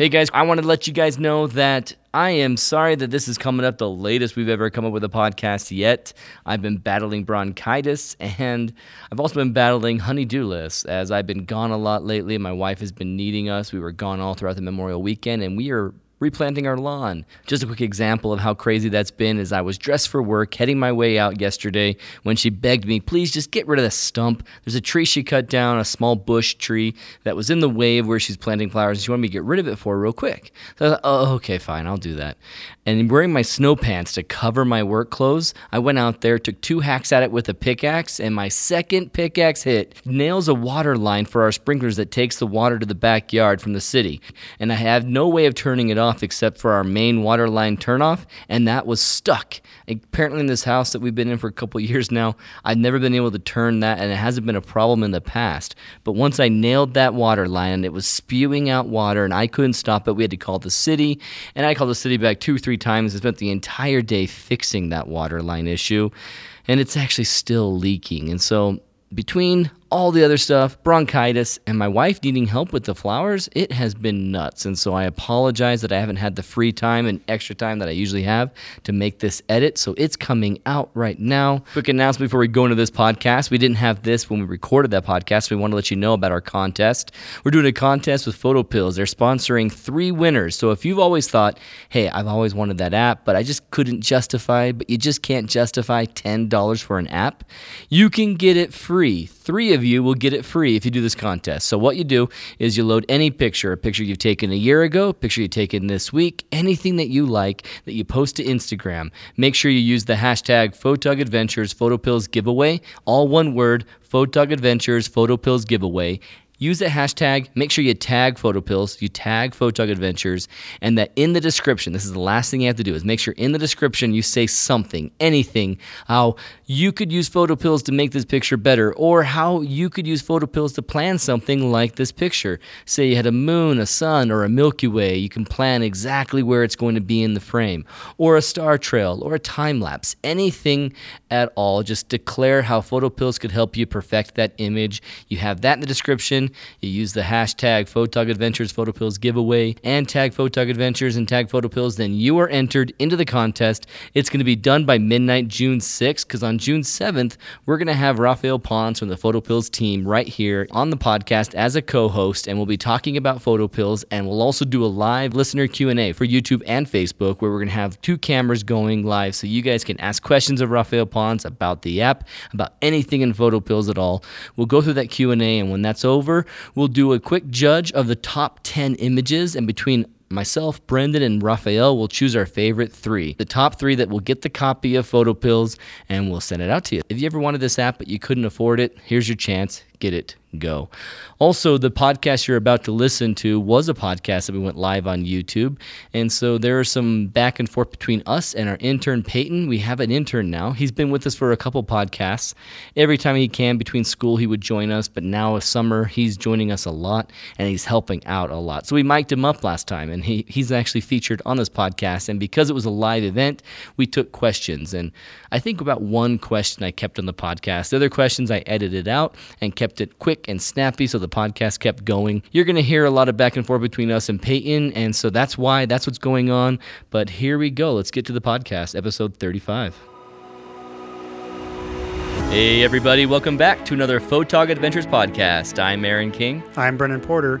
Hey guys, I wanted to let you guys know that I am sorry that this is coming up the latest we've ever come up with a podcast yet. I've been battling bronchitis and I've also been battling honeydew list as I've been gone a lot lately. My wife has been needing us. We were gone all throughout the Memorial weekend and we are replanting our lawn. Just a quick example of how crazy that's been is I was dressed for work, heading my way out yesterday when she begged me, please just get rid of the stump. There's a tree she cut down, a small bush tree that was in the way of where she's planting flowers, and she wanted me to get rid of it for her real quick. So I thought, oh, okay, fine, I'll do that. And wearing my snow pants to cover my work clothes, I went out there, took two hacks at it with a pickaxe, and my second pickaxe hit nails a water line for our sprinklers that takes the water to the backyard from the city. And I have no way of turning it off off except for our main water line turnoff, and that was stuck. Apparently, in this house that we've been in for a couple years now, I've never been able to turn that, and it hasn't been a problem in the past. But once I nailed that water line, it was spewing out water, and I couldn't stop it, we had to call the city, and I called the city back two, three times, and spent the entire day fixing that water line issue, and it's actually still leaking. And so, between all the other stuff, bronchitis, and my wife needing help with the flowers, it has been nuts. And so I apologize that I haven't had the free time and extra time that I usually have to make this edit. So it's coming out right now. Quick announcement before we go into this podcast. We didn't have this when we recorded that podcast. We want to let you know about our contest. We're doing a contest with PhotoPills. They're sponsoring three winners. So if you've always thought, hey, I've always wanted that app, but I just couldn't justify, but you just can't justify $10 for an app, you can get it free. Three of of you will get it free if you do this contest. So what you do is you load any picture, a picture you've taken a year ago, a picture you've taken this week, anything that you like that you post to Instagram. Make sure you use the hashtag Photog Adventures PhotoPills Giveaway, all one word, Photog Adventures PhotoPills Giveaway use the hashtag. Make sure you tag PhotoPills, you tag Photog Adventures, and that in the description, this is the last thing you have to do, is make sure in the description you say something, anything, how you could use PhotoPills to make this picture better, or how you could use PhotoPills to plan something like this picture. Say you had a moon, a sun, or a Milky Way, you can plan exactly where it's going to be in the frame, or a star trail, or a time lapse, anything at all. Just declare how PhotoPills could help you perfect that image. You have that in the description. You use the hashtag Photog Adventures Photopills giveaway and tag Photog Adventures and tag Photopills, then you are entered into the contest. It's going to be done by midnight June 6th because on June 7th, we're going to have Rafael Pons from the Photopills team right here on the podcast as a co-host and we'll be talking about Photopills and we'll also do a live listener Q&A for YouTube and Facebook where we're going to have two cameras going live so you guys can ask questions of Rafael Pons about the app, about anything in Photopills at all. We'll go through that Q&A and when that's over, we'll do a quick judge of the top 10 images, and between myself, Brendan, and Rafael will choose our favorite three. The top three that will get the copy of PhotoPills, and we'll send it out to you. If you ever wanted this app but you couldn't afford it, here's your chance get it, go. Also, the podcast you're about to listen to was a podcast that we went live on YouTube. And so there are some back and forth between us and our intern, Peyton. We have an intern now. He's been with us for a couple podcasts. Every time he can between school, he would join us. But now, a summer, he's joining us a lot and he's helping out a lot. So we mic'd him up last time and he, he's actually featured on this podcast. And because it was a live event, we took questions. And I think about one question I kept on the podcast. The other questions I edited out and kept it quick and snappy so the podcast kept going. You're going to hear a lot of back and forth between us and Peyton, and so that's why that's what's going on. But here we go. Let's get to the podcast, episode 35. Hey, everybody, welcome back to another Photog Adventures podcast. I'm Aaron King. I'm Brendan Porter.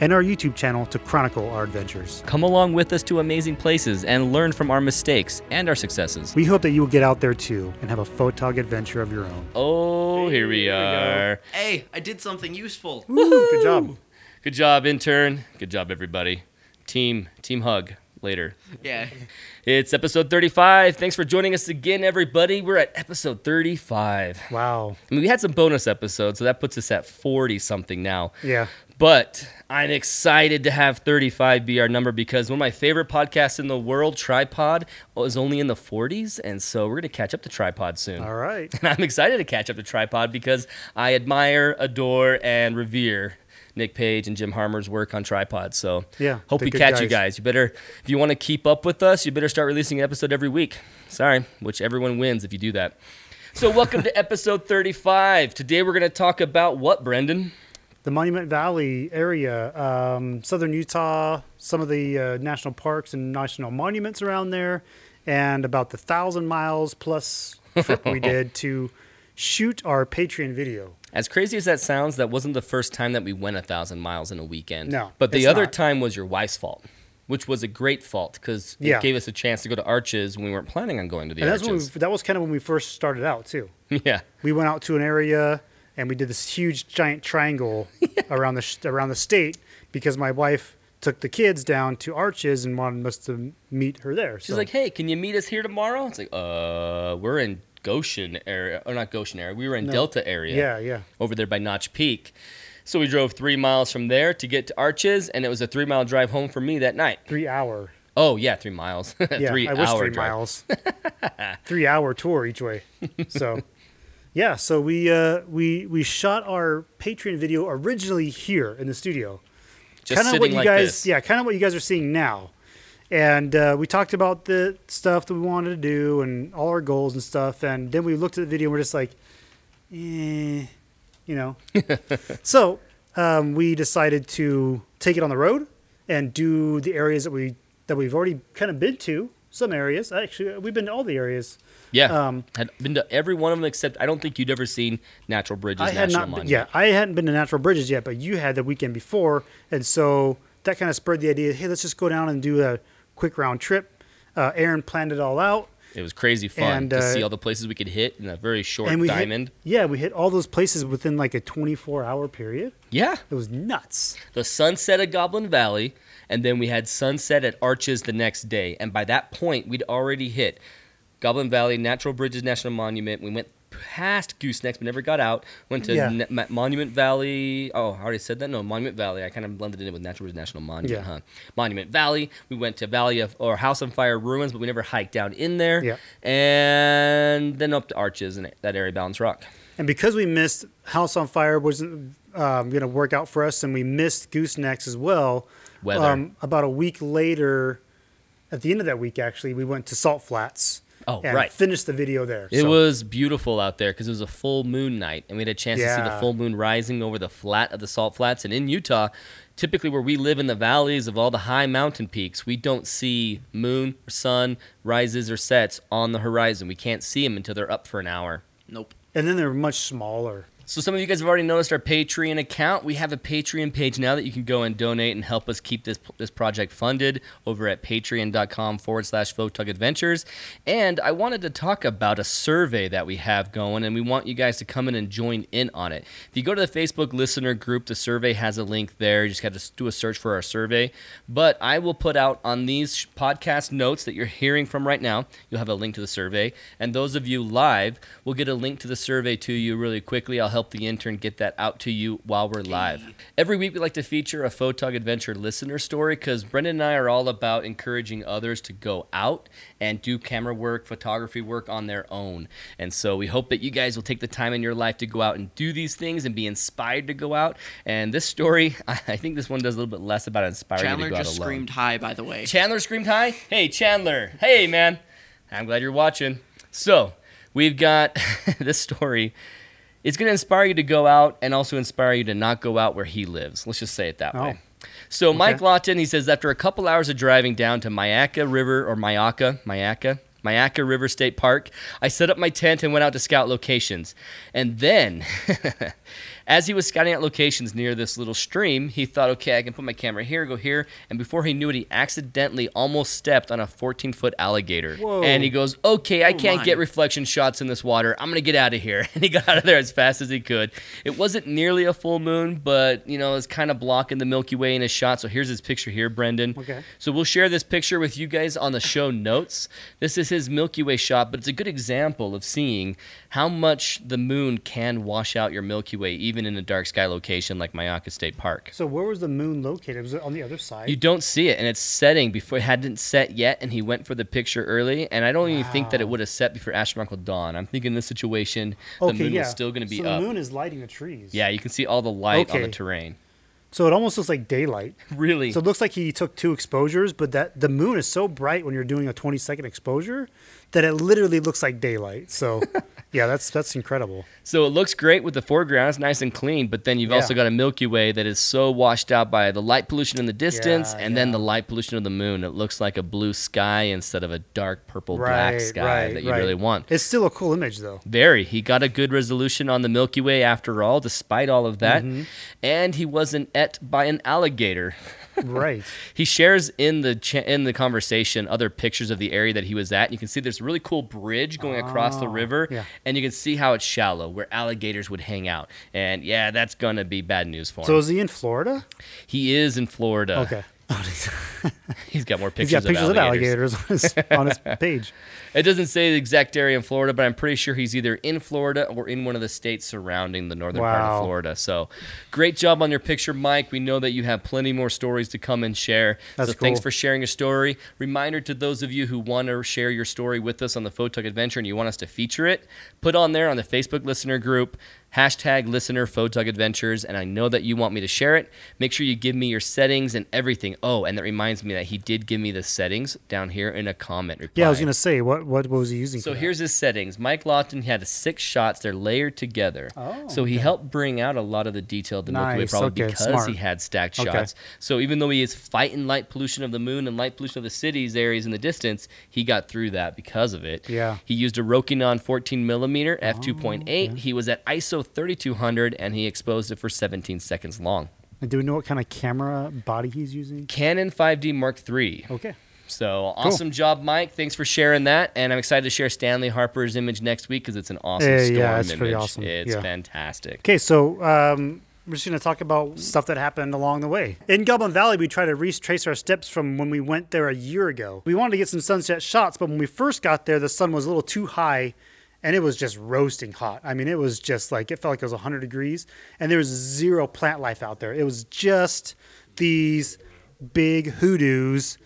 and our YouTube channel to chronicle our adventures. Come along with us to amazing places and learn from our mistakes and our successes. We hope that you will get out there too and have a photog adventure of your own. Oh, here we are. Hey, I did something useful. Woo, good job. Good job, intern. Good job, everybody. Team, team hug later. Yeah. It's episode 35. Thanks for joining us again, everybody. We're at episode 35. Wow. I mean, we had some bonus episodes, so that puts us at 40 something now. Yeah. But I'm excited to have 35 be our number because one of my favorite podcasts in the world, Tripod, is only in the 40s. And so we're going to catch up to Tripod soon. All right. And I'm excited to catch up to Tripod because I admire, adore, and revere Nick Page and Jim Harmer's work on Tripod. So Yeah, hope we catch you guys. guys. You better, if you want to keep up with us, you better start releasing an episode every week. Sorry, which everyone wins if you do that. So welcome to episode 35. Today we're going to talk about what, Brendan? The Monument Valley area, um, southern Utah, some of the uh, national parks and national monuments around there, and about the thousand miles plus trip we did to shoot our Patreon video. As crazy as that sounds, that wasn't the first time that we went a thousand miles in a weekend. No, but the other not. time was your wife's fault, which was a great fault because it Yeah. gave us a chance to go to Arches when we weren't planning on going to the And we, Arches. that was kind of when we first started out too. yeah, We went out to an area and we did this huge giant triangle around the sh- around the state because my wife took the kids down to Arches and wanted us to meet her there. she's like, "Hey, can you meet us here tomorrow?" It's like, "Uh, we're in Goshen area, or not Goshen area. We were in Delta area, yeah, yeah. over there by Notch Peak." So we drove three miles from there to get to Arches, and it was a three mile drive home for me that night. Three hour. Oh yeah, three miles. Yeah, three I wish three drive. miles. three hour tour each way. So, yeah. So we uh, we we shot our Patreon video originally here in the studio. Just Kinda what you like guys, this. yeah, kind of what you guys are seeing now. And uh, we talked about the stuff that we wanted to do and all our goals and stuff. And then we looked at the video and we're just like, eh, you know. so um, we decided to take it on the road and do the areas that we that we've already kind of been to. Some areas, actually, we've been to all the areas. Yeah, Um, had been to every one of them except I don't think you'd ever seen Natural Bridges I had National not, Monument. yeah, I hadn't been to Natural Bridges yet, but you had the weekend before, and so that kind of spurred the idea. Hey, let's just go down and do a quick round trip. Uh, Aaron planned it all out, It was crazy fun And, to uh, see all the places we could hit in a very short and we diamond. hit, yeah, we hit all those places within like a 24 hour period. Yeah, It was nuts. the sunset at Goblin Valley, and then we had sunset at Arches the next day. And by that point, we'd already hit Goblin Valley, Natural Bridges National Monument. We went past Goosenecks, but never got out. Went to Yeah. Ne- Monument Valley. Oh, I already said that. No, Monument Valley. I kind of blended it in with Natural Bridges National Monument, Yeah. huh? Monument Valley. We went to Valley of or House on Fire ruins, but we never hiked down in there. Yeah. And then up to Arches and that area, Balance Rock. And because we missed House on Fire wasn't um, going to work out for us, and we missed Goosenecks as well. Weather. Um, about a week later, at the end of that week, actually, we went to Salt Flats. Oh, and right. Finished the video there. It So- was beautiful out there because it was a full moon night, and we had a chance to see the full moon rising over the flat of the Salt Flats. And in Utah, typically where we live in the valleys of all the high mountain peaks, we don't see moon or sun rises or sets on the horizon. We can't see them until they're up for an hour. Nope. and then they're much smaller. So some of you guys have already noticed our Patreon account. We have a Patreon page now that you can go and donate and help us keep this this project funded over at patreon.com forward slash Photog Adventures. And I wanted to talk about a survey that we have going, and we want you guys to come in and join in on it. If you go to the Facebook listener group, the survey has a link there. You just got to do a search for our survey. But I will put out on these podcast notes that you're hearing from right now, you'll have a link to the survey. And those of you live will get a link to the survey to you really quickly. I'll help the intern get that out to you while we're live. Every week we like to feature a Photog Adventure listener story because Brendan and I are all about encouraging others to go out and do camera work, photography work on their own. And so we hope that you guys will take the time in your life to go out and do these things and be inspired to go out. And this story, I think this one does a little bit less about inspiring Chandler you to go just out alone. screamed high, by the way. Chandler screamed high? Hey, Chandler. Hey, man. I'm glad you're watching. So, we've got this story. It's going to inspire you to go out and also inspire you to not go out where he lives. Let's just say it that Oh. way. So, Mike Lawton, he says, after a couple hours of driving down to Mayaca River or Mayaca, Mayaca, Mayaca River State Park, I set up my tent and went out to scout locations. And then, as he was scouting out locations near this little stream, he thought, okay, I can put my camera here, go here. And before he knew it, he accidentally almost stepped on a 14 foot alligator. Whoa. And he goes, okay, I Oh can't get reflection shots in this water. I'm going to get out of here. And he got out of there as fast as he could. It wasn't nearly a full moon, but, you know, it's kind of blocking the Milky Way in his shot. So here's his picture here, Brendan. Okay. So we'll share this picture with you guys on the show notes. This is his Milky Way shot, but it's a good example of seeing how much the moon can wash out your Milky Way, even even in a dark sky location like Myakka State Park. So where was the moon located? Was it on the other side? You don't see it, and it's setting before it hadn't set yet, and he went for the picture early. And I don't even think that it would have set before astronomical dawn. I'm thinking in this situation, the moon yeah. was still going to be so up. the moon is lighting the trees. yeah, you can see all the light on the terrain. So it almost looks like daylight. Really, So it looks like he took two exposures, but that the moon is so bright when you're doing a 20 second exposure that it literally looks like daylight. So yeah, that's that's incredible. So it looks great with the foreground, it's nice and clean, but then you've Yeah. also got a Milky Way that is so washed out by the light pollution in the distance Yeah, and then the light pollution of the moon. It looks like a blue sky instead of a dark purple black sky right, that you right. really want. It's still a cool image though. Very. He got a good resolution on the Milky Way after all, despite all of that. Mm-hmm. And he wasn't et by an alligator. right. He shares in the cha- in the conversation other pictures of the area that he was at. You can see there's a really cool bridge going across the Oh, river, yeah. and you can see how it's shallow, where alligators would hang out. And yeah, that's gonna be bad news for him. So is he in Florida? he is in Florida. Okay. He's got more He's pictures, got pictures of of alligators. alligators on his, on his page. It doesn't say the exact area in Florida, but I'm pretty sure he's either in Florida or in one of the states surrounding the northern part of Florida. So, great job on your picture, Mike. We know that you have plenty more stories to come and share. That's so, thanks for sharing your story. Reminder to those of you who want to share your story with us on the Photog Adventure and you want us to feature it, put on there on the Facebook listener group. Hashtag listener Photog Adventures, and I know that you want me to share it. Make sure you give me your settings and everything. Oh, and that reminds me that he did give me the settings down here in a comment reply. Yeah, I was gonna say what what, what was he using? So here's his settings. Mike Lawton had six shots. They're layered together. Oh, so he helped bring out a lot of the detail of the Milky Way, Nice, probably okay, because smart. he had stacked Okay. shots. So even though he is fighting light pollution of the moon and light pollution of the cities areas in the distance, he got through that because of it. Yeah. Oh, He used a Rokinon 14 millimeter f2.8. He was at ISO 3200 and he exposed it for 17 seconds long. And do we know what kind of camera body he's using? Canon 5D Mark III. Okay. So awesome job, Mike. Thanks for sharing that. And I'm excited to share Stanley Harper's image next week because it's an awesome Yeah, storm yeah, it's image. pretty awesome. It's Yeah. fantastic. Okay, so um, we're just going to talk about stuff that happened along the way. In Goblin Valley, we tried to retrace our steps from when we went there a year ago. We wanted to get some sunset shots, but when we first got there, the sun was a little too high and it was just roasting hot. I mean, it was just like, it felt like it was 100 degrees and there was zero plant life out there. It was just these big hoodoos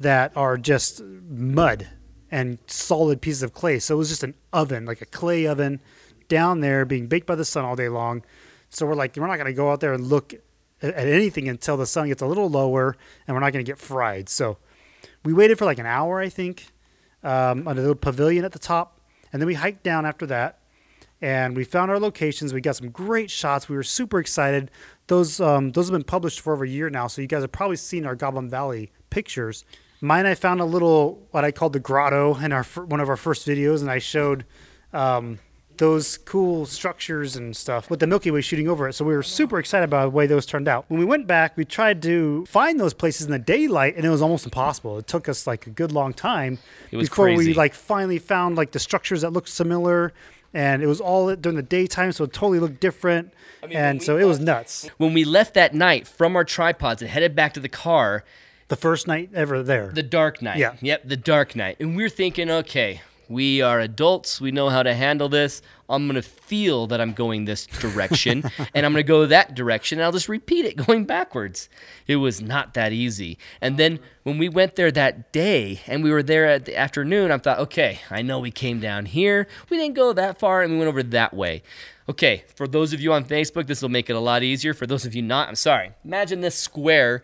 that are just mud and solid pieces of clay. So it was just an oven, like a clay oven down there being baked by the sun all day long. So we're like, we're not going to go out there and look at anything until the sun gets a little lower and we're not going to get fried. So we waited for like an hour, I think, um, under the little pavilion at the top. And then we hiked down after that and we found our locations. We got some great shots. We were super excited. Those um, those have been published for over a year now, so you guys have probably seen our Goblin Valley pictures. Mine, I found a little what I called the grotto in our one of our first videos, and I showed um, those cool structures and stuff with the Milky Way shooting over it. So we were super excited about the way those turned out. When we went back, we tried to find those places in the daylight, and it was almost impossible. It took us like a good long time It was before we like finally found like the structures that looked similar. And it was all during the daytime, so it totally looked different. mean, and we so it was nuts. When we left that night from our tripods and headed back to the car, The first night ever there. the dark night. Yeah. Yep, the dark night. And we're thinking, okay, we are adults. We know how to handle this. I'm going to feel that I'm going this direction and I'm going to go that direction and I'll just repeat it going backwards. It was not that easy. And then when we went there that day and we were there at the afternoon, I thought, okay, I know we came down here. We didn't go that far and we went over that way. Okay, for those of you on Facebook, this will make it a lot easier. For those of you not, I'm sorry. Imagine this square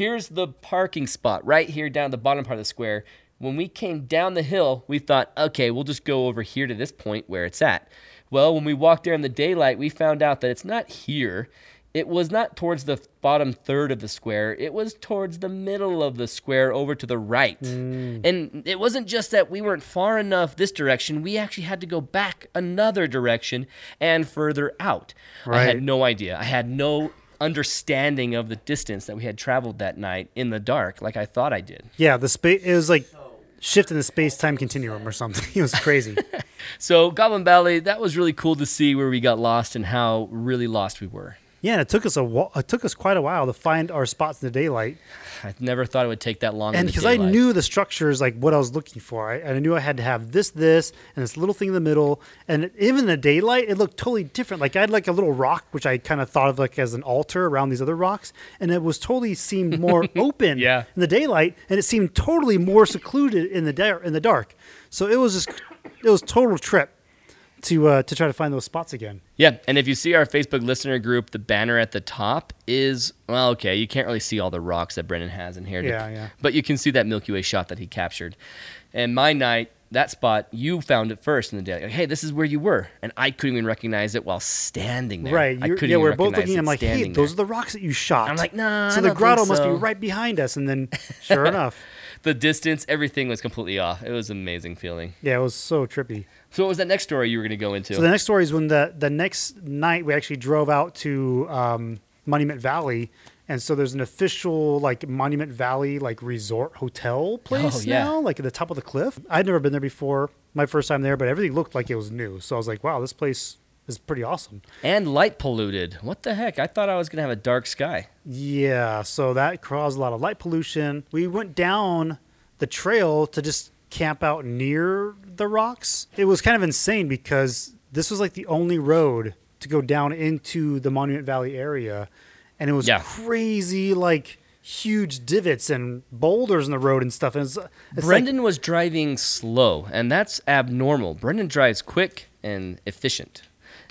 Here's the parking spot right here down the bottom part of the square. When we came down the hill, we thought, okay, we'll just go over here to this point where it's at. Well, when we walked there in the daylight, we found out that it's not here. It was not towards the bottom third of the square. It was towards the middle of the square over to the right. Hmm. And it wasn't just that we weren't far enough this direction, we actually had to go back another direction and further out. I had no idea. I had no understanding of the distance that we had traveled that night in the dark like I thought I did. yeah, the space it was like shifting the space time continuum or something. it was crazy. So, Goblin Valley, that was really cool to see where we got lost and how really lost we were. Yeah, and it took us a wh- it took us quite a while to find our spots in the daylight, I never thought it would take that long. and because I knew the structures like what I was looking for, I, and I knew I had to have this, this, and this little thing in the middle, and even in the daylight, it looked totally different. Like I had like a little rock, which I kind of thought of like as an altar around these other rocks, and it was totally seemed more open Yeah. in the daylight, and it seemed totally more secluded in the dar- in the dark. So it was just it was total trip to uh, to try to find those spots again. Yeah, and if you see our Facebook listener group, the banner at the top is well, okay. You can't really see all the rocks that Brendan has in here. Yeah, yeah. But you can see that Milky Way shot that he captured. And my night, that spot, you found it first in the day. Like, hey, this is where you were, and I couldn't even recognize it while standing there. Right. You're, couldn't yeah, we're both looking. I'm like, hey, those there. are the rocks that you shot. I'm like, nah, So I the grotto think must be right behind us. And then, sure enough, the distance, everything was completely off. It was an amazing feeling. yeah, it was so trippy. So, what was that next story you were going to go into? So the next story is when the the next night we actually drove out to um, Monument Valley, and so there's an official like Monument Valley like resort hotel place Oh, yeah. now, like at the top of the cliff. I'd never been there before, my first time there, but everything looked like it was new. So I was like, wow, this place is pretty awesome. and light polluted. What the heck? I thought I was going to have a dark sky. Yeah, so that caused a lot of light pollution. We went down the trail to just camp out near the rocks. It was kind of insane because this was like the only road to go down into the Monument Valley area. And it was Yeah. crazy, like huge divots and boulders in the road and stuff. And it's, it's Brendan was driving slow, and that's abnormal. Brendan drives quick and efficient.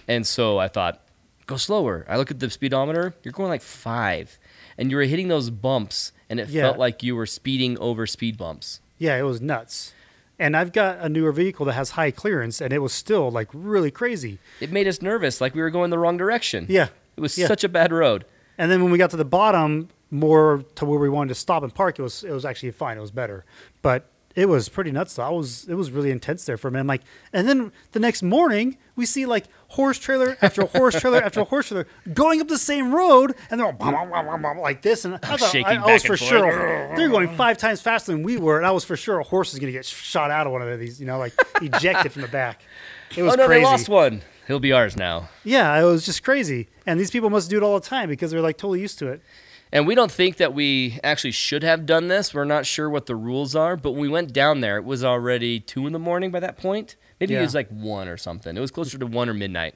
And so I thought, go slower. I look at the speedometer, you're going like five. And you were hitting those bumps, and it Yeah. felt like you were speeding over speed bumps. Yeah, it was nuts. And I've got a newer vehicle that has high clearance, and it was still like really crazy. It made us nervous, like we were going the wrong direction. Yeah. It was Yeah. such a bad road. And then when we got to the bottom, more to where we wanted to stop and park, it was it was actually fine. It was better, but it was pretty nuts. I was it was really intense there for a minute. I'm like, and then the next morning we see like horse trailer after a horse trailer after a horse trailer going up the same road, and they're all blah, blah, blah, like this. And I thought Shaking I, I was for and sure they're going five times faster than we were, and I was for sure a horse was going to get shot out of one of these, you know, like ejected from the back. It was oh no, crazy. they lost one. He'll be ours now. Yeah, it was just crazy. And these people must do it all the time because they're like totally used to it. And we don't think that we actually should have done this. We're not sure what the rules are, but when we went down there, it was already two in the morning by that point. Maybe Yeah. it was like one or something. It was closer to one or midnight.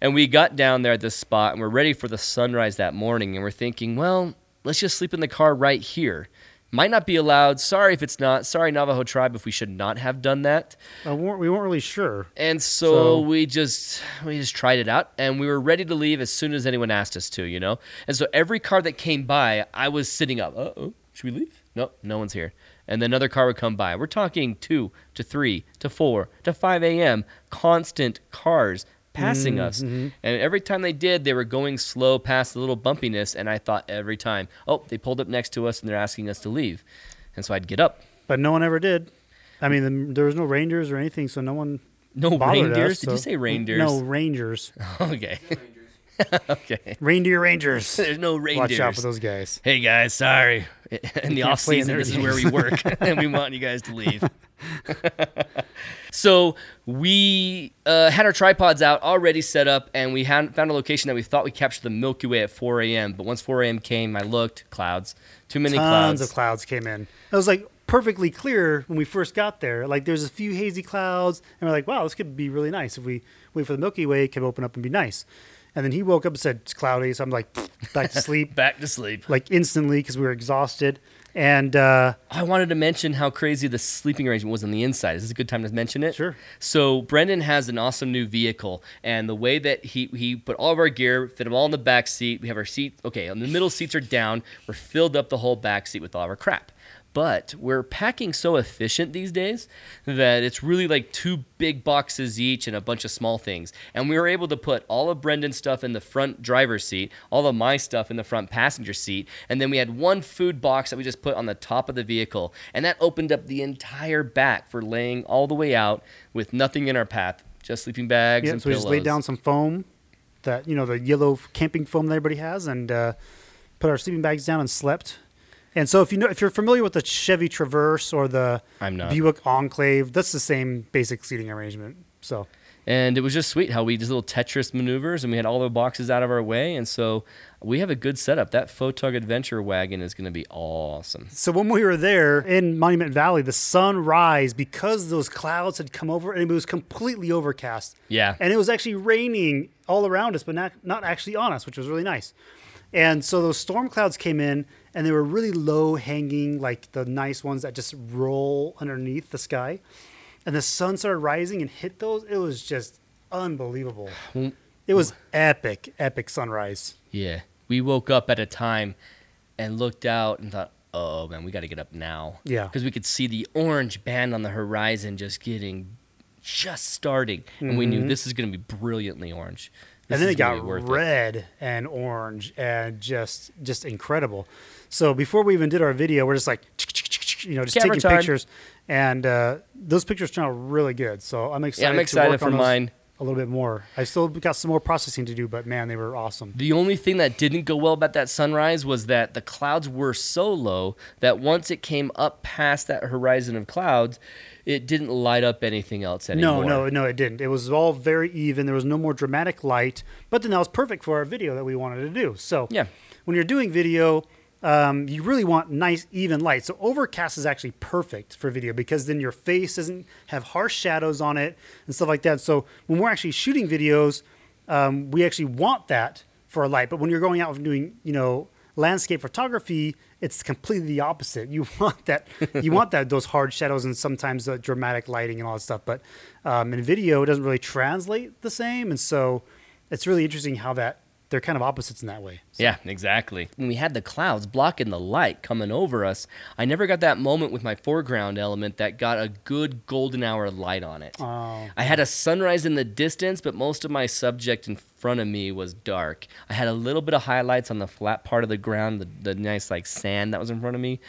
And we got down there at this spot and we're ready for the sunrise that morning. And we're thinking, well, let's just sleep in the car right here. Might not be allowed. Sorry if it's not. Sorry, Navajo tribe, if we should not have done that. Uh, we weren't, we weren't really sure. And so, So- we just we just tried it out and we were ready to leave as soon as anyone asked us to, you know? And so every car that came by, I was sitting up. Uh-oh, should we leave? No, no one's here. And then another car would come by. We're talking 2 to 3 to 4 to 5 a.m. constant cars passing mm, us. Mm-hmm. And every time they did, they were going slow past the little bumpiness and I thought every time, "Oh, they pulled up next to us and they're asking us to leave." And so I'd get up. but no one ever did. I mean, the, there was no rangers or anything, so no one No bothered reindeers? us, Did you say reindeers? No rangers. Okay. okay. Reindeer rangers. There's no reindeers. Watch out for those guys. Hey guys, sorry. In the off season, this is where we work, and we want you guys to leave. so we uh, had our tripods out already set up, and we had found a location that we thought we captured the Milky Way at 4 a.m. But once 4 a.m. came, I looked clouds, too many Tons clouds. of clouds came in. It was like perfectly clear when we first got there. Like there's a few hazy clouds, and we're like, wow, this could be really nice if we wait for the Milky Way. It could open up and be nice. And then he woke up and said it's cloudy, so I'm like back to sleep Back to sleep. like instantly because we were exhausted. And uh, I wanted to mention how crazy the sleeping arrangement was on the inside. Is this a good time to mention it? Sure. So Brendan has an awesome new vehicle, and the way that he he put all of our gear, fit them all in the back seat. We have our seat. Okay, on the middle seats are down. We're filled up the whole back seat with all of our crap. But we're packing so efficient these days that it's really like two big boxes each and a bunch of small things. And we were able to put all of Brendan's stuff in the front driver's seat, all of my stuff in the front passenger seat, and then we had one food box that we just put on the top of the vehicle. And that opened up the entire back for laying all the way out with nothing in our path, just sleeping bags yeah, and so we just laid down some foam, that you know the yellow camping foam that everybody has, and uh, put our sleeping bags down and slept. And so if you know if you're familiar with the Chevy Traverse or the I'm not. Buick Enclave, that's the same basic seating arrangement. So And it was just sweet how we did little Tetris maneuvers and we had all the boxes out of our way. And so we have a good setup. That Photog Adventure wagon is going to be awesome. So when we were there in Monument Valley, the sun rise because those clouds had come over and it was completely overcast. Yeah. And it was actually raining all around us, but not not actually on us, which was really nice. And so those storm clouds came in and they were really low hanging, like the nice ones that just roll underneath the sky. And the sun started rising and hit those. It was just unbelievable. Hmm. It was epic, epic sunrise. Yeah. We woke up at a time and looked out and thought, oh man, we got to get up now. Yeah. Because we could see the orange band on the horizon just getting, just starting. And we knew mm-hmm. this is going to be brilliantly orange. And then it got worth it. red and orange and just just incredible. So before we even did our video, we're just like you know just Camera taking time. pictures, and uh, those pictures turned out really good. So I'm excited. I'm to excited for mine. A little bit more. I still got some more processing to do, but man, they were awesome. The only thing that didn't go well about that sunrise was that the clouds were so low that once it came up past that horizon of clouds, it didn't light up anything else anymore. No, no, no, it didn't. It was all very even. There was no more dramatic light, but then that was perfect for our video that we wanted to do. So Yeah. when you're doing video, um, you really want nice, even light. So overcast is actually perfect for video because then your face doesn't have harsh shadows on it and stuff like that. So when we're actually shooting videos, um, we actually want that for a light. But when you're going out and doing, you know, landscape photography, it's completely the opposite. You want that, you want that those hard shadows and sometimes the dramatic lighting and all that stuff. But um, in video, it doesn't really translate the same, and so it's really interesting how that they're kind of opposites in that way. Yeah, exactly. When we had the clouds blocking the light coming over us, I never got that moment with my foreground element that got a good golden hour light on it. Oh. I had a sunrise in the distance, but most of my subject in front of me was dark. I had a little bit of highlights on the flat part of the ground, the, the nice like sand that was in front of me,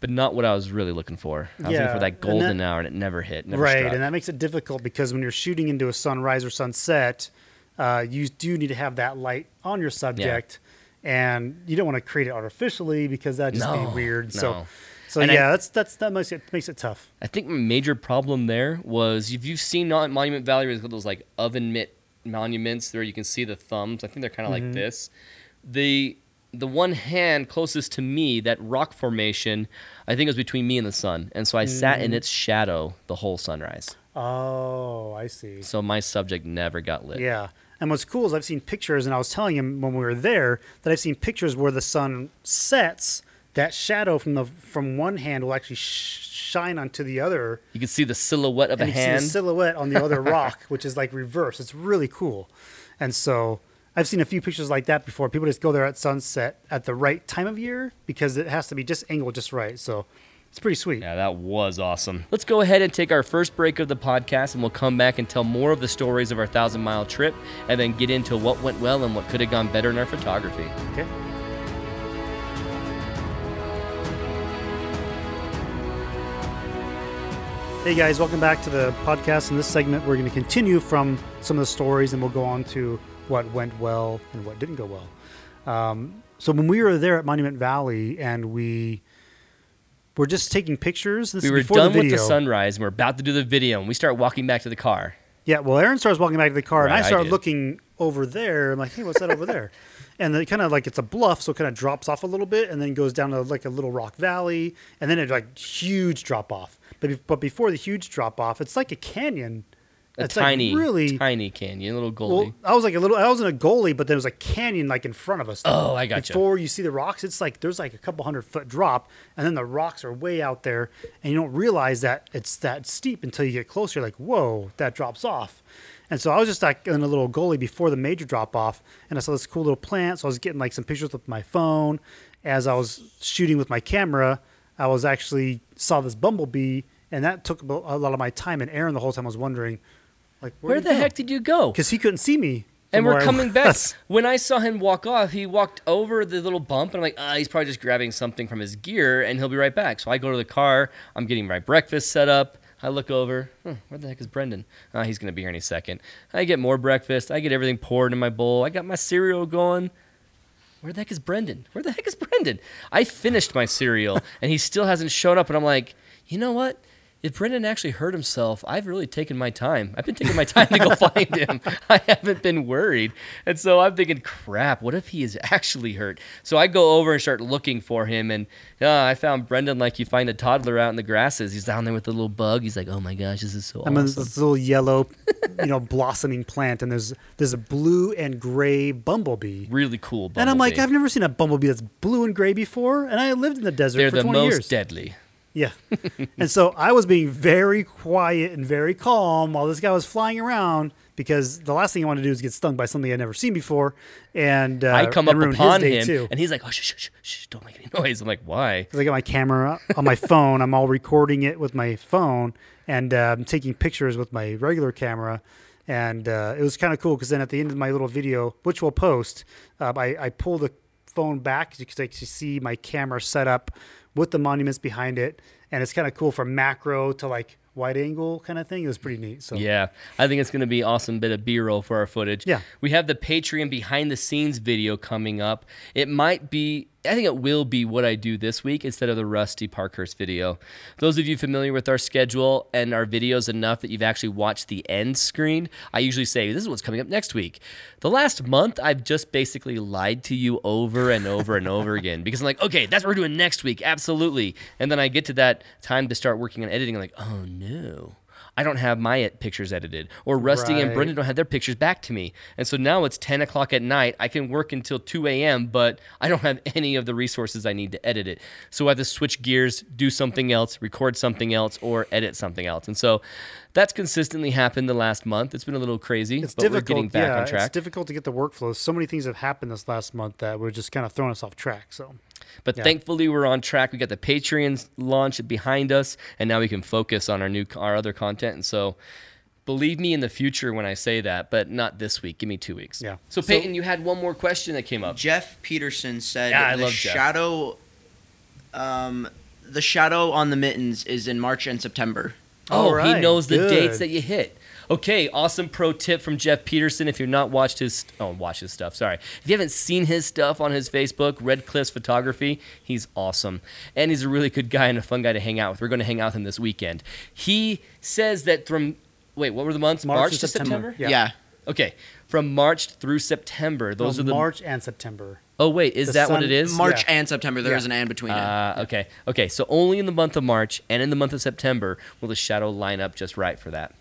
but not what I was really looking for. I was looking Yeah, for that and golden that- hour, and it never hit. Never right, struck. and that makes it difficult because when you're shooting into a sunrise or sunset, uh, you do need to have that light on your subject, and you don't want to create it artificially because that'd just No, be weird. So, no. so And I- yeah, that's that's that makes it makes it tough. I think my major problem there was if you've seen Mon- Monument Valley, there's those like oven mitt monuments where you can see the thumbs. I think they're kind of Mm-hmm. like this. The the one hand closest to me, that rock formation, I think it was between me and the sun, and so I sat Mm. in its shadow the whole sunrise. Oh, I see. So my subject never got lit. Yeah. And what's cool is I've seen pictures, and I was telling him when we were there that I've seen pictures where the sun sets. That shadow from the from one hand will actually sh- shine onto the other, You can see the silhouette of and a you can see hand. the silhouette on the other rock, which is like reverse. It's really cool. And so I've seen a few pictures like that before. People just go there at sunset at the right time of year because it has to be just angled just right. So it's pretty sweet. Yeah, that was awesome. Let's go ahead and take our first break of the podcast, and we'll come back and tell more of the stories of our thousand mile trip, and then get into what went well and what could have gone better in our photography. Okay. Hey guys, welcome back to the podcast. In this segment, we're going to continue from some of the stories and we'll go on to what went well and what didn't go well. Um, so, when we were there at Monument Valley and we were just taking pictures, this We were done the with the sunrise, and we're about to do the video, and we start walking back to the car. Yeah, well, Aaron starts walking back to the car, and Right, I I started did. looking over there. I'm like, hey, what's that over there? And it kind of like it's a bluff, so it kind of drops off a little bit, and then goes down to like a little rock valley, and then it like huge drop off. But but before the huge drop off, it's like a canyon. A It's like tiny, really tiny canyon, a little goalie. well, I was like a little. I was in a goalie, but there was a canyon like in front of us. Oh, I got gotcha. Before you see the rocks, it's like there's like a couple hundred foot drop, and then the rocks are way out there, and you don't realize that it's that steep until you get closer. You're like, whoa, that drops off. And so I was just like in a little goalie before the major drop off, and I saw this cool little plant. So I was getting like some pictures with my phone. As I was shooting with my camera, I was actually saw this bumblebee, and that took a lot of my time. And Aaron the whole time was wondering, like, Where the heck did you go? Because he couldn't see me. And we're where coming back. When I saw him walk off, he walked over the little bump, and I'm like, ah, he's probably just grabbing something from his gear, and he'll be right back. So I go to the car. I'm getting my breakfast set up. I look over. Huh, where the heck is Brendan? Ah, he's gonna be here any second. I get more breakfast. I get everything poured in my bowl. I got my cereal going. Where the heck is Brendan? Where the heck is Brendan? I finished my cereal, and he still hasn't shown up. And I'm like, you know what? If Brendan actually hurt himself, I've really taken my time. I've been taking my time to go find him. I haven't been worried. And so I'm thinking, crap, what if he is actually hurt? So I go over and start looking for him. And uh, I found Brendan like you find a toddler out in the grasses. He's down there with the little bug. He's like, oh my gosh, this is so I'm in awesome. this little yellow, you know, blossoming plant, and there's there's a blue and gray bumblebee. really cool. And I'm like. I've never seen a bumblebee that's blue and gray before, and I lived in the desert they're for the 20 most years. deadly. Yeah. and so I was being very quiet and very calm while this guy was flying around because the last thing I want to do is get stung by something I'd never seen before. And uh, I come and up upon him, too. and he's like, oh, shh, shh, shh, don't make any noise. I'm like, why? Because I got my camera on my phone. I'm all recording it with my phone and uh, I'm taking pictures with my regular camera. And uh, it was kind of cool because then at the end of my little video, which we'll post, uh, I, I pull the phone back so you can see my camera set up with the monuments behind it. And it's kind of cool from macro to like wide angle kind of thing. It was pretty neat. So Yeah, I think it's going to be awesome bit of B-roll for our footage. Yeah. we have the Patreon behind the scenes video coming up. It might be, I think it will be what I do this week instead of the Rusty Parkhurst video. Those of you familiar with our schedule and our videos enough that you've actually watched the end screen, I usually say this is what's coming up next week. The last month, I've just basically lied to you over and over and over again because I'm like, okay, that's what we're doing next week, absolutely. And then I get to that time to start working on editing. I'm like, oh no. I don't have my pictures edited, or Rusty and Right. Brendan don't have their pictures back to me. And so now it's 10 o'clock at night. I can work until 2 a.m., but I don't have any of the resources I need to edit it. So I have to switch gears, do something else, record something else, or edit something else. And so that's consistently happened the last month. It's been a little crazy, it's but difficult. we're getting back yeah, on track. It's difficult to get the workflow. So many things have happened this last month that were just kind of throwing us off track. So But Yeah. thankfully, we're on track. We got the Patreon launch behind us, and now we can focus on our new our other content. And so, believe me in the future when I say that, but not this week. Give me two weeks. Yeah. So Peyton, you had one more question that came up. Jeff Peterson said Yeah, I the love Jeff. shadow um the shadow on the mittens is in March and September. Oh, All he knows the good. dates that you hit. Okay, awesome pro tip from Jeff Peterson. If you're not watched his, oh, watch his stuff. Sorry, if you haven't seen his stuff on his Facebook, Red Cliffs Photography, he's awesome, and he's a really good guy and a fun guy to hang out with. We're going to hang out with him this weekend. He says that from wait, what were the months? March March, to to September. September. Yeah. Okay, from March through September. Those Well, are the March and September. Oh wait, is the that what it is? March Yeah. and September. There Yeah. is an and between it. Uh, okay. Okay. So only in the month of March and in the month of September will the shadow line up just right for that.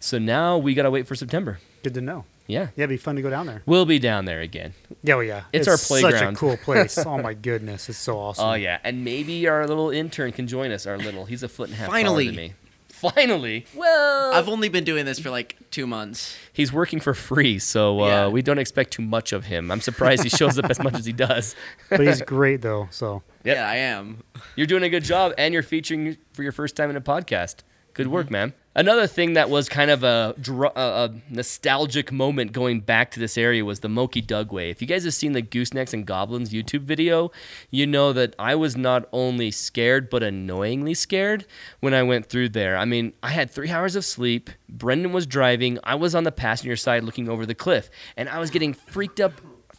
So now we got to wait for September. Good to know. Yeah. Yeah, it'd be fun to go down there. We'll be down there again. Yeah, well, yeah. It's our playground. Such playground. a cool place. oh my goodness, it's so awesome. Oh, yeah. And maybe our little intern can join us. Our little, he's a foot and a half Finally. taller than me. Finally. Well, I've only been doing this for like two months. he's working for free, so uh, Yeah. we don't expect too much of him. I'm surprised he shows up as much as he does. But he's great though. So Yep. Yeah, I am. You're doing a good job, and you're featuring for your first time in a podcast. Good Mm-hmm. work, man. Another thing that was kind of a, a, nostalgic moment going back to this area was the Moki Dugway. If you guys have seen the Goosenecks and Goblins YouTube video, you know that I was not only scared, but annoyingly scared when I went through there. I mean, I had three hours of sleep. Brendan was driving. I was on the passenger side looking over the cliff, and I was getting freaked up,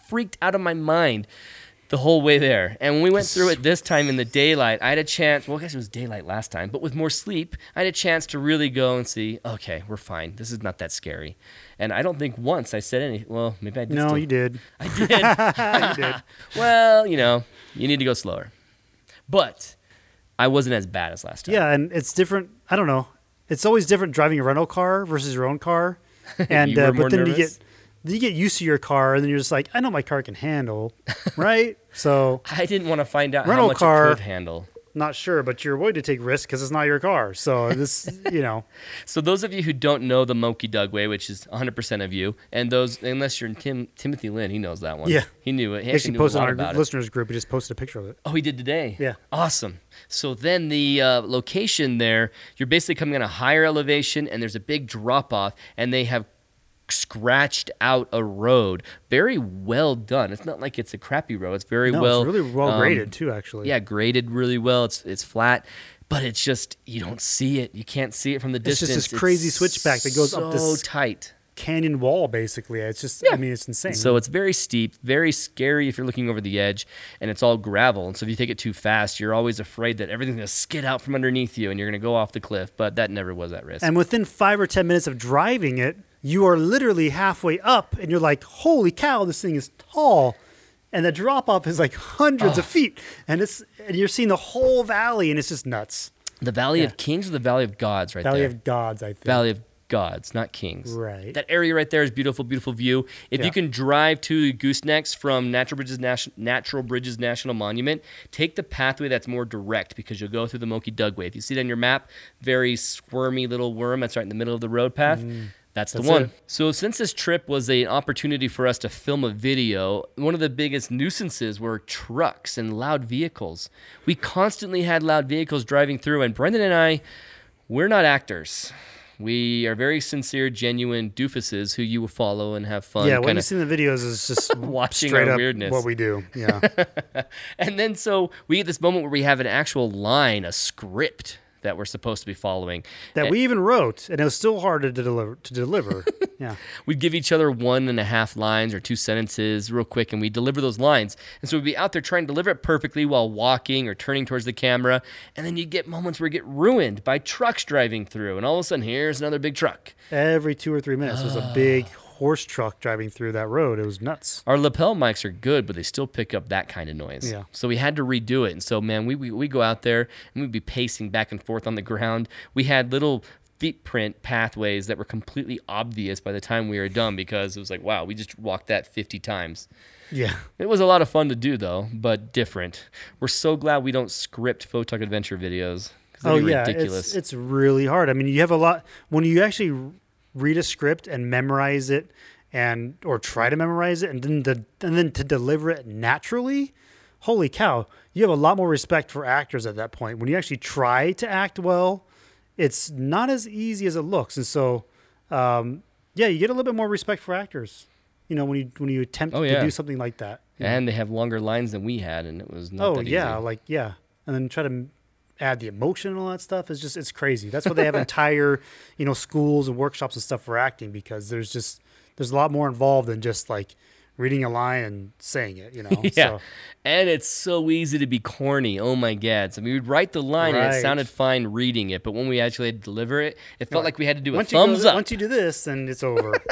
freaked out of my mind the whole way there. And when we went through it this time in the daylight, I had a chance. Well, I guess it was daylight last time, but with more sleep, I had a chance to really go and see. Okay, we're fine. This is not that scary. And I don't think once I said any. Well, maybe I did. no, still- you did. I did. you did. well, you know, you need to go slower. But I wasn't as bad as last time. Yeah, and it's different. I don't know. It's always different driving a rental car versus your own car. And You were uh, more but then you nervous? get then you get used to your car, and then you're just like, I know my car can handle, right? so I didn't want to find out Rental how much car- it could handle. not sure, but you're willing to take risks because it's not your car. So this, you know, So those of you who don't know the Moki Dugway, which is 100% of you, and those unless you're in Tim Timothy Lynn, he knows that one. Yeah. he knew it. He he actually actually posted on our about it. listeners group. He just posted a picture of it. Oh, he did today. Yeah. Awesome. So then the uh, location there, you're basically coming on a higher elevation, and there's a big drop off, and they have scratched out a road. Very well done. It's not like it's a crappy road. It's very No, well it's really well um, graded too. Actually, Yeah, graded really well. It's it's flat. But it's just you don't see it. You can't see it from the distance. It's just this crazy switchback that goes so up this tight. canyon wall basically. It's just I mean it's insane. So it's very steep, very scary if you're looking over the edge, and it's all gravel. And so if you take it too fast, you're always afraid that everything's gonna skid out from underneath you and you're gonna go off the cliff. But that never was at risk. and within five or ten minutes of driving it, you are literally halfway up, and you're like, "Holy cow, this thing is tall!" And the drop off is like hundreds of feet, and it's and you're seeing the whole valley, and it's just nuts. the Valley Yeah. of Kings or the Valley of Gods, right Valley there. Valley of Gods, I think. Valley of Gods, not Kings. Right. That area right there is beautiful, beautiful view. If Yeah. you can drive to Goosenecks from Natural Bridges, Nation- Natural Bridges National Monument, take the pathway that's more direct because you'll go through the Moki Dugway. If you see it on your map, very squirmy little worm that's right in the middle of the road path. Mm. That's the That's one. it. So, since this trip was an opportunity for us to film a video, one of the biggest nuisances were trucks and loud vehicles. We constantly had loud vehicles driving through, and Brendan and I, we're not actors. We are very sincere, genuine doofuses who you will follow and have fun. yeah, what you see in the videos is just Watching straight our up weirdness. What we do, yeah. and then so we get this moment where we have an actual line, a script that we're supposed to be following. that And we even wrote, and it was still hard to deliver. To deliver, yeah. we'd give each other one and a half lines or two sentences real quick and we'd deliver those lines and so we'd be out there trying to deliver it perfectly while walking or turning towards the camera and then you get moments where you get ruined by trucks driving through and all of a sudden here's another big truck Every two or three minutes, there's a ah. big horse truck driving through that road. It was nuts. our lapel mics are good but they still pick up that kind of noise Yeah. so we had to redo it and so man we, we, we go out there and we'd be pacing back and forth on the ground we had little feet print pathways that were completely obvious by the time we were done because it was like wow we just walked that 50 times Yeah. It was a lot of fun to do though, but different. We're so glad we don't script Photog Adventure videos. Oh yeah, ridiculous. it's it's really hard. I mean, you have a lot when you actually read a script and memorize it, and or try to memorize it, and then the, and then to deliver it naturally. Holy cow! You have a lot more respect for actors at that point. When you actually try to act well, it's not as easy as it looks, and so um, yeah, you get a little bit more respect for actors. You know, when you when you attempt Oh, to do something like that. and they have longer lines than we had, and it was not Oh yeah, easy. like yeah, and then try to add the emotion and all that stuff. It's just it's crazy. That's why they have entire you know schools and workshops and stuff for acting because there's just there's a lot more involved than just like reading a line and saying it. You know. yeah. So, And it's so easy to be corny. Oh my god! So we would write the line, and it sounded fine reading it, but when we actually had to deliver it, it felt like we had to do a once you go thumbs th- up. once you do this, then it's over.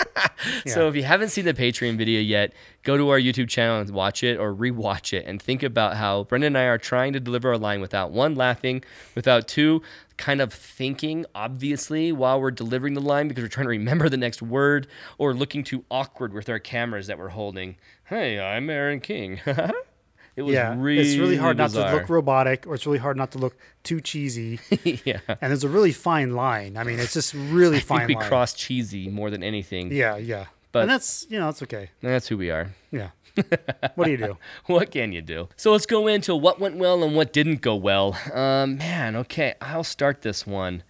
So if you haven't seen the Patreon video yet, go to our YouTube channel and watch it or rewatch it and think about how Brendan and I are trying to deliver a line without one laughing, without two kind of thinking obviously while we're delivering the line because we're trying to remember the next word or looking too awkward with our cameras that we're holding. Hey, I'm Aaron King. it was yeah, really it's really hard not to look robotic, or it's really hard not to look too cheesy. yeah. and there's a really fine line. I mean, it's just really I fine think we line. cross cheesy more than anything. Yeah, yeah. But- and that's you know that's okay. That's who we are. Yeah. What do you do? what can you do? So let's go into what went well and what didn't go well. Um, man, okay, I'll start this one.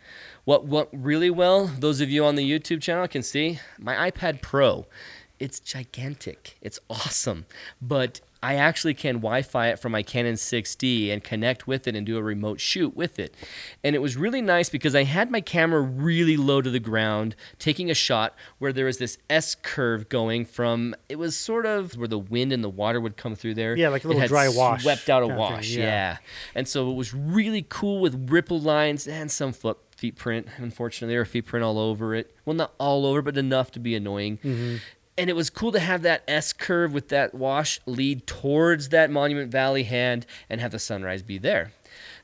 What went really well? Those of you on the YouTube channel can see my iPad Pro. It's gigantic. It's awesome, but I actually can Wi-Fi it from my Canon 6D and connect with it and do a remote shoot with it. And it was really nice because I had my camera really low to the ground, taking a shot where there was this S curve going from. It was sort of where the wind and the water would come through there. Yeah, like a It little had dry wash swept out a kinda thing, wash. yeah. yeah. And so it was really cool with ripple lines and some foot feet print. Unfortunately, there were feet print all over it. Well, not all over, but enough to be annoying. Mm-hmm. And it was cool to have that S curve with that wash lead towards that Monument Valley hand and have the sunrise be there.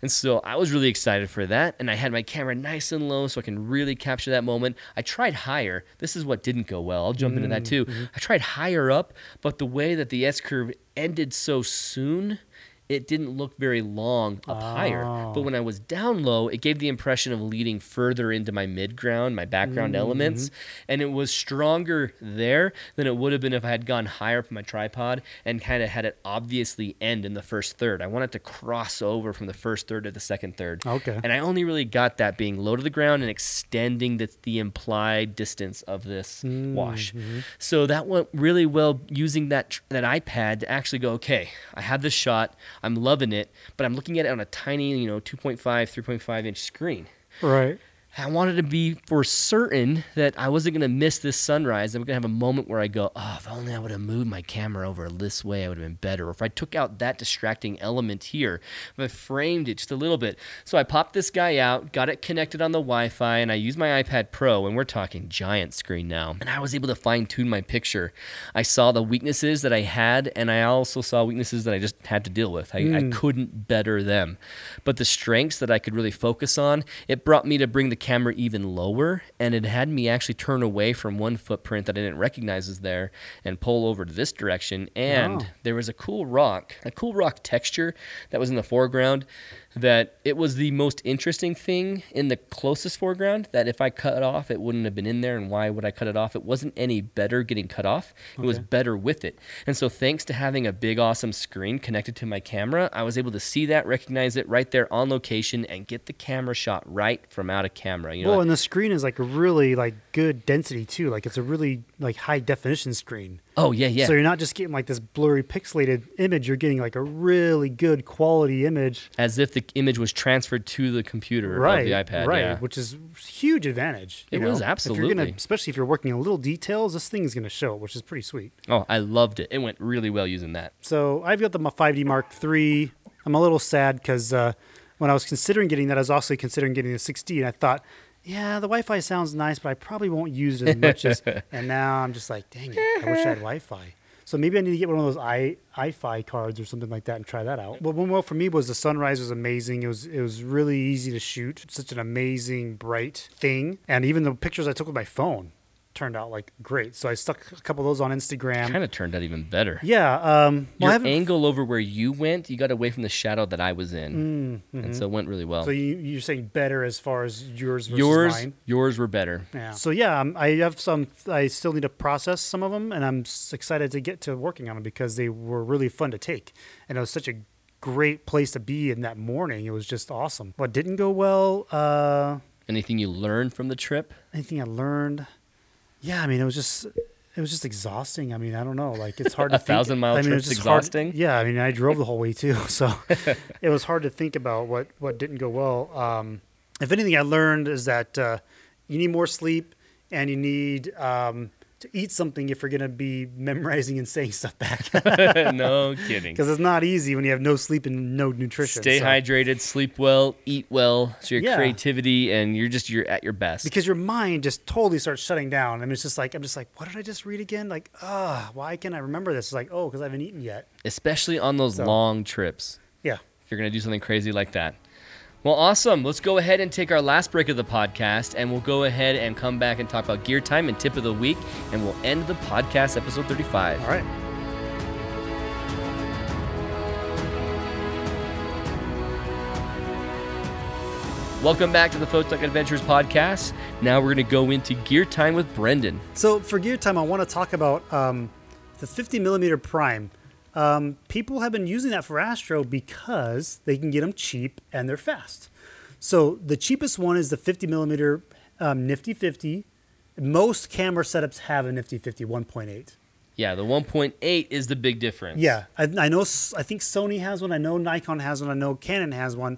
And so I was really excited for that. And I had my camera nice and low so I can really capture that moment. I tried higher. This is what didn't go well. I'll jump into that mm, too. Mm-hmm. I tried higher up, but the way that the S curve ended so soon, it didn't look very long up higher. But oh. when I was down low, it gave the impression of leading further into my mid ground, my background mm-hmm. elements. And it was stronger there than it would have been if I had gone higher up my tripod and kind of had it obviously end in the first third. I wanted to cross over from the first third to the second third. Okay. And I only really got that being low to the ground and extending the, the implied distance of this wash. Mm-hmm. So that went really well using that that iPad to actually go, okay, I have this shot, I'm loving it, but I'm looking at it on a tiny, you know, 2.5, 3.5 inch screen. Right. I wanted to be for certain that I wasn't going to miss this sunrise. I'm going to have a moment where I go, oh, if only I would have moved my camera over this way, I would have been better. Or if I took out that distracting element here, if I framed it just a little bit. So I popped this guy out, got it connected on the Wi Fi, and I used my iPad Pro, and we're talking giant screen now. And I was able to fine tune my picture. I saw the weaknesses that I had, and I also saw weaknesses that I just had to deal with. I, I hmm. couldn't better them. But the strengths that I could really focus on, it brought me to bring the camera even lower, and it had me actually turn away from one footprint that I didn't recognize is there and pull over to this direction. And Wow. there was a cool rock, a cool rock texture that was in the foreground that it was the most interesting thing in the closest foreground that if I cut it off, it wouldn't have been in there. And why would I cut it off? It wasn't any better getting cut off. It was better with it. And so thanks to having a big, awesome screen connected to my camera, I was able to see that, recognize it right there on location and get the camera shot right from out of camera. You know, Well, and the screen is like really like good density too. Like it's a really like high definition screen. Oh yeah, yeah. So you're not just getting like this blurry pixelated image. You're getting like a really good quality image. As if the image was transferred to the computer right. the iPad. right. yeah. Which is huge advantage. It was, know? If you're gonna, absolutely. especially if you're working on little details, this thing's gonna show, which is pretty sweet. Oh, I loved it. It went really well using that. So I've got the 5D Mark III. I'm a little sad because uh, when I was considering getting that, I was also considering getting the 6D, and I thought, yeah, the Wi-Fi sounds nice, but I probably won't use it as much as. And now I'm just like, dang it, I wish I had Wi-Fi. So maybe I need to get one of those i Eye-Fi cards or something like that and try that out. What went well for me was the sunrise was amazing. It was it was really easy to shoot. Such an amazing bright thing, and even the pictures I took with my phone turned out like great. So I stuck a couple of those on Instagram. Kind of turned out even better. yeah. Um, well, Your angle over where you went, you got away from the shadow that I was in, and so it went really well. Mm, mm-hmm. So you, you're saying better as far as yours versus yours, mine? yours were better. Yeah. So yeah, um, I have some. I still need to process some of them, and I'm excited to get to working on them because they were really fun to take, and it was such a great place to be in that morning. It was just awesome. What didn't go well? Uh, Anything you learned from the trip? anything I learned? Yeah, I mean, it was just. It was just exhausting. I mean, I don't know. Like it's hard to A think- thousand-mile I mean, it was trip's just hard- exhausting? yeah, I mean, I drove the whole way too, so it was hard to think about what what didn't go well. Um, if anything, I learned is that uh, you need more sleep and you need um, to eat something if you're going to be memorizing and saying stuff back no kidding. because it's not easy when you have no sleep and no nutrition. Stay so- hydrated, sleep well, eat well, so your Yeah. creativity and you're just you're at your best. because your mind just totally starts shutting down. I mean, it's just like I'm just like, what did I just read again? Like, ah, why can't I remember this? It's like, oh, because I haven't eaten yet. Especially on those So- long trips. Yeah. if you're going to do something crazy like that. Well, awesome. Let's go ahead and take our last break of the podcast, and we'll go ahead and come back and talk about gear time and tip of the week, and we'll end the podcast episode 35. All right. Welcome back to the Photog Adventures podcast. Now we're going to go into gear time with Brendan. So for gear time, I want to talk about um, the 50 millimeter prime. Um, people have been using that for Astro because they can get them cheap and they're fast. So the cheapest one is the 50 millimeter um, Nifty 50. Most camera setups have a Nifty 50 1.8. Yeah, the 1.8 is the big difference. Yeah, I, I know. I think Sony has one. I know Nikon has one. I know Canon has one.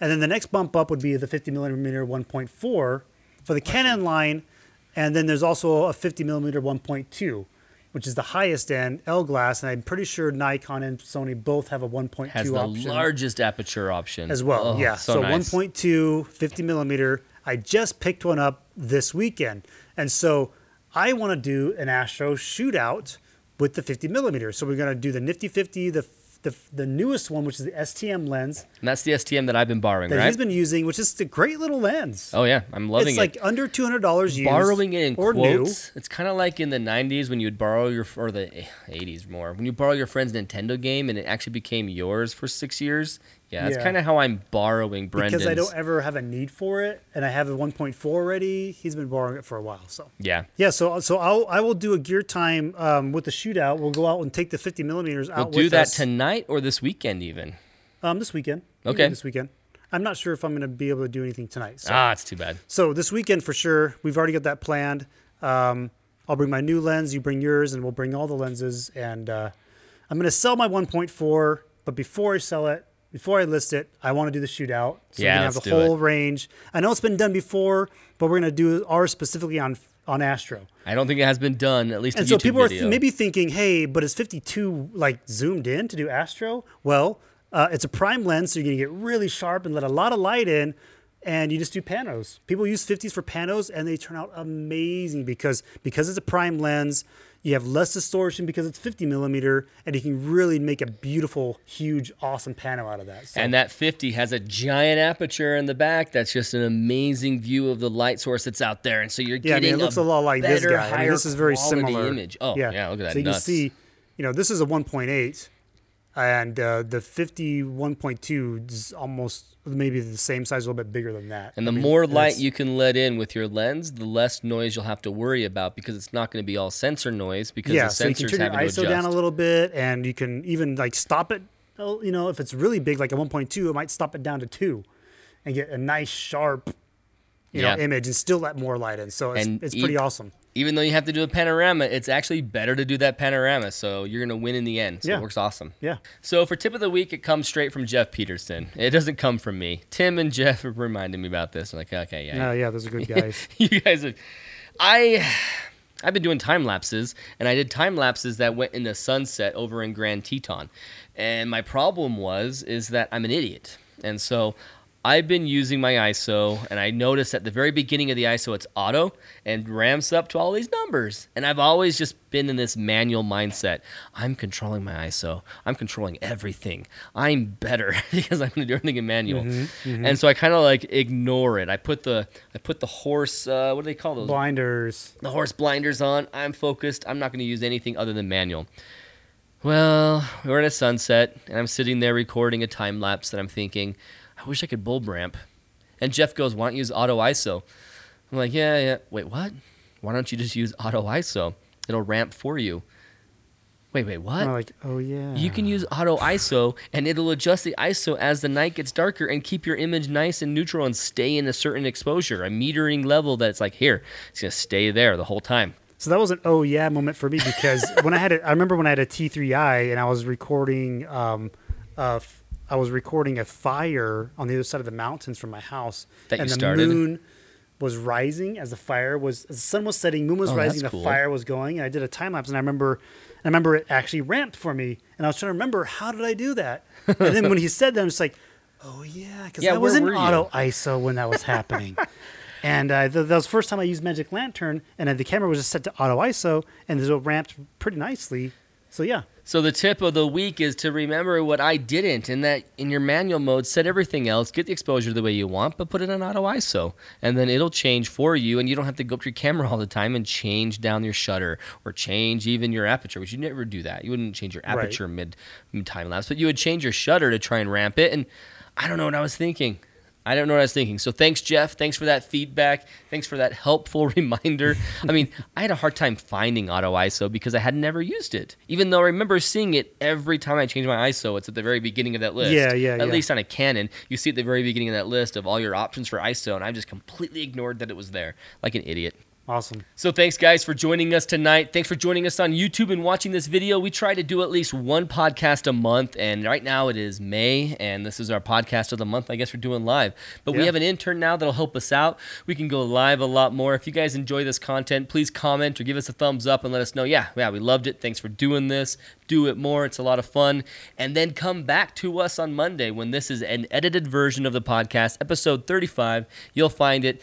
And then the next bump up would be the 50 millimeter 1.4 for the Canon line, and then there's also a 50 millimeter 1.2, which is the highest end L glass. And I'm pretty sure Nikon and Sony both have a 1.2 Has the option largest aperture option as well. Oh, yeah, so, so, nice. 1.2 50 millimeter. I just picked one up this weekend, and so I want to do an Astro shootout with the 50 millimeter. So we're gonna do the Nifty 50, the the, the newest one, which is the STM lens And that's the STM that I've been borrowing, that right? he's been using, which is a great little lens. oh yeah, I'm loving it's it. It's like under two hundred dollars used. borrowing it in or new. quotes. It's kind of like in the 90s when you would borrow your or the 80s more when you borrow your friend's Nintendo game and it actually became yours for six years. Yeah, that's Yeah. kind of how I'm borrowing Brendan's. because I don't ever have a need for it, and I have a 1.4 already. He's been borrowing it for a while, so yeah, yeah. So so I'll I will do a gear time um, with the shootout. We'll go out and take the 50 millimeters out. we'll do that us. tonight or this weekend even. Um, this weekend. We can do Okay. This weekend. I'm not sure if I'm going to be able to do anything tonight. So, Ah, it's too bad. so this weekend for sure. We've already got that planned. Um, I'll bring my new lens. You bring yours, and we'll bring all the lenses. And uh, I'm going to sell my 1.4. But before I sell it, before I list it, I want to do the shootout. So Yeah, we can have the whole range. I know it's been done before, but we're gonna do ours specifically on on Astro. I don't think it has been done, at least And so YouTube people are video. th- maybe thinking, hey, but is 52 like zoomed in to do Astro? Well, uh, it's a prime lens, so you're gonna get really sharp and let a lot of light in, and you just do panos. People use 50s for panos, and they turn out amazing because because it's a prime lens. You have less distortion because it's 50 millimeter, and you can really make a beautiful, huge, awesome pano out of that. So, And that 50 has a giant aperture in the back. That's just an amazing view of the light source that's out there. And so you're yeah, I getting mean, it looks a, lot like this better, guy. I mean, this is very similar. image. Oh, yeah, look at that. So you nuts. can see, you know, this is a 1.8, and uh, the 51.2 is almost maybe the same size, a little bit bigger than that. And the I mean, more light you can let in with your lens, the less noise you'll have to worry about because it's not going to be all sensor noise because yeah, the so you can turn your ISO adjust. down a little bit, and you can even like stop it. You know, if it's really big, like a 1.2, it might stop it down to two, and get a nice sharp, you Yeah. know, image, and still let more light in. So it's, And it's e- pretty awesome. Even though you have to do a panorama, it's actually better to do that panorama. So you're going to win in the end. So Yeah. it works awesome. Yeah. So for tip of the week, it comes straight from Jeff Peterson. It doesn't come from me. Tim and Jeff reminded me about this. I'm like, okay, yeah, Uh, yeah, those are good guys. you guys are I I've been doing time lapses and I did time lapses that went into the sunset over in Grand Teton. And my problem was is that I'm an idiot. And so I've been using my ISO and I noticed at the very beginning of the ISO it's auto and ramps up to all these numbers. And I've always just been in this manual mindset. I'm controlling my ISO. I'm controlling everything. I'm better because I'm going to do everything in manual. And so I kind of like ignore it. I put the I put the horse uh, what do they call those? Blinders. the horse blinders on. I'm focused. I'm not going to use anything other than manual. Well, we're at a sunset, and I'm sitting there recording a time lapse, and I'm thinking, I wish I could bulb ramp. And Jeff goes, Why don't you use auto ISO? I'm like, Yeah, yeah. Wait, what? Why don't you just use auto ISO? It'll ramp for you. Wait, wait, what? I'm like, oh yeah. You can use auto ISO and it'll adjust the ISO as the night gets darker and keep your image nice and neutral and stay in a certain exposure, a metering level that's like here, it's gonna stay there the whole time. So that was an oh yeah moment for me because when I had a, I remember when I had a T3i and I was recording, um, uh, I was recording a fire on the other side of the mountains from my house, That you and the started? moon was rising as the fire was, as the sun was setting, moon was Oh, rising, the cool. fire was going, and I did a time lapse, and I remember, I remember it actually ramped for me, and I was trying to remember how did I do that, and then when he said that, I'm just like, oh yeah, because Yeah, I was in you? auto ISO when that was happening. And uh, th- that was the first time I used Magic Lantern, and uh, the camera was just set to auto ISO, and it ramped pretty nicely. So yeah, So the tip of the week is to remember what I didn't, and that in your manual mode, set everything else, get the exposure the way you want, but put it on auto ISO, and then it'll change for you, and you don't have to go up to your camera all the time and change down your shutter or change even your aperture, which you never do that. You wouldn't change your aperture mid, mid time lapse, but you would change your shutter to try and ramp it, and I don't know what I was thinking. I don't know what I was thinking. So thanks, Jeff. Thanks for that feedback. Thanks for that helpful reminder. I mean, I had a hard time finding auto ISO because I had never used it. Even though I remember seeing it every time I change my ISO, it's at the very beginning of that list. Yeah, yeah, At yeah. least on a Canon, you see at the very beginning of that list of all your options for ISO, and I just completely ignored that it was there, like an idiot. Awesome. So thanks guys for joining us tonight. Thanks for joining us on YouTube and watching this video. We try to do at least one podcast a month and right now it is May and this is our podcast of the month. I guess we're doing live. But we have an intern now that'll help us out. We can go live a lot more. If you guys enjoy this content, please comment or give us a thumbs up and let us know, yeah, yeah, we loved it. Thanks for doing this. Do it more. It's a lot of fun. And then come back to us on Monday when this is an edited version of the podcast, episode 35. You'll find it.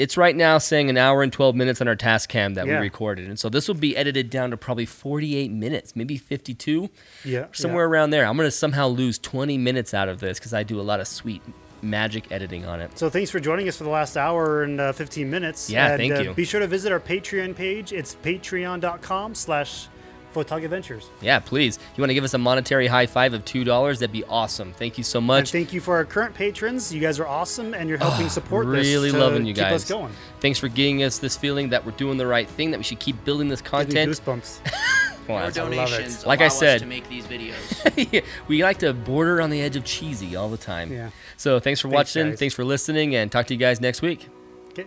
It's right now saying an hour and 12 minutes on our Tascam that Yeah. we recorded. And so this will be edited down to probably 48 minutes, maybe 52, Yeah, somewhere around there. I'm going to somehow lose 20 minutes out of this because I do a lot of sweet magic editing on it. So thanks for joining us for the last hour and uh, 15 minutes. Yeah, and, thank uh, you. Be sure to visit our Patreon page. It's patreon.com slash photog adventures. Yeah, please. If you want to give us a monetary high five of $2, that'd be awesome. Thank you so And much. thank you for our current patrons. You guys are awesome, and you're helping support this. really to loving you keep guys. us going. Thanks for giving us this feeling that we're doing the right thing, that we should keep building this Gives me content. goosebumps. Well, Your that's- love donations Like I allow us said. to make these videos. we like to border on the edge of cheesy all the time. Yeah. So thanks for Thanks, watching. guys. Thanks for listening, and talk to you guys next week. Okay.